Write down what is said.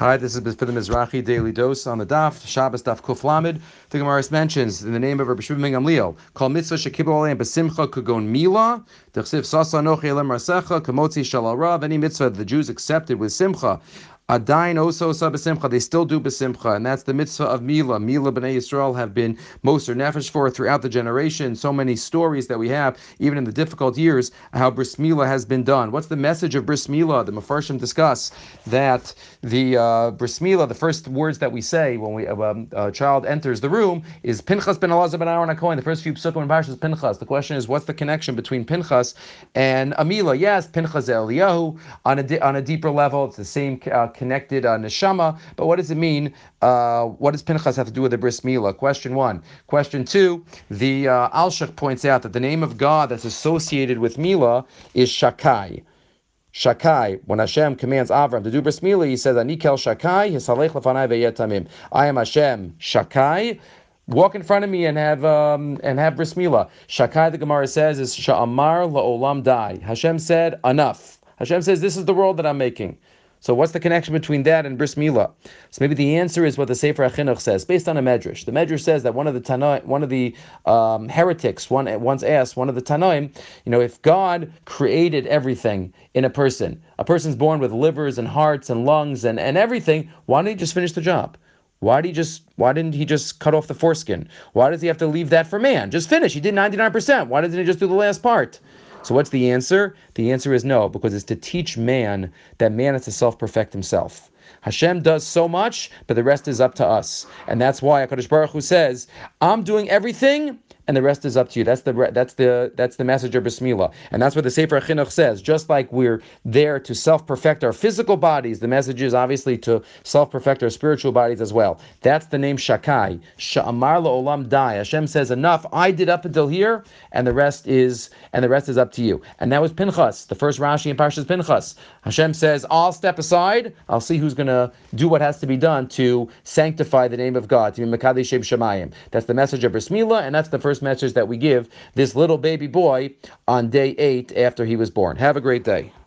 Hi, this is the Mizrahi Daily Dose on the Daf, Shabbos Daf Kuf Lamed. The Gemara mentions in the name of Rabbi Shimon Gamliel, call mitzvah shekibol aleim besimcha kugon mila, dechsiv sasa nochi elem rasecha, kamotzi shalal rav, any mitzvah the Jews accepted with simcha, Adain oso besimcha. They still do besimcha, and that's the mitzvah of Mila. Mila b'nei Yisrael have been moser nefesh for throughout the generation. So many stories that we have, even in the difficult years, how bris Mila has been done. What's the message of bris Mila? The Mefarshim discuss that the uh, bris Mila, the first words that we say when we um, a child enters the room, is Pinchas ben Elazar ben Aaron HaKohen. The first few psukim in Parshas Pinchas. The question is, what's the connection between Pinchas and Amila? Yes, Pinchas Eliyahu on a on a deeper level. It's the same. Uh, connected uh, neshama. But what does it mean? Uh, what does Pinchas have to do with the bris milah? Question one. Question two. The uh, points out that the name of God that's associated with milah is Shakai. Shakai, when Hashem commands Avram to do bris milah, he says, "Anikel Shakai, hisalech lefanai veyetamim." I am Hashem Shakai. Walk in front of me and have um, and have bris milah. Shakai, the Gemara says, is Sha'amar la'olam dai. Hashem said, enough. Hashem says, this is the world that I'm making. So what's the connection between that and bris milah? So maybe the answer is what the Sefer HaChinuch says, based on a medrash. The medrash says that one of the Tanoim, one of the um, heretics, one once asked one of the Tanoim, you know, if God created everything in a person, a person's born with livers and hearts and lungs and, and everything, why didn't he just finish the job? Why did he just why didn't he just cut off the foreskin? Why does he have to leave that for man? Just finish. He did 99%. Why doesn't he just do the last part? So what's the answer? The answer is no, because it's to teach man that man has to self-perfect himself. Hashem does so much, but the rest is up to us. And that's why HaKadosh Baruch Hu says, I'm doing everything, and the rest is up to you. That's the that's the that's the message of bris milah, and that's what the Sefer Chinuch says. Just like we're there to self perfect our physical bodies, the message is obviously to self perfect our spiritual bodies as well. That's the name Shakai. Sha'amar olam dai. Hashem says enough. I did up until here, and the rest is and the rest is up to you. And that was Pinchas, the first Rashi in Parshas Pinchas. Hashem says, I'll step aside. I'll see who's going to do what has to be done to sanctify the name of God, to be Mekadesh Shemayim. That's the message of bris milah, and that's the first message that we give this little baby boy on day eight after he was born. Have a great day.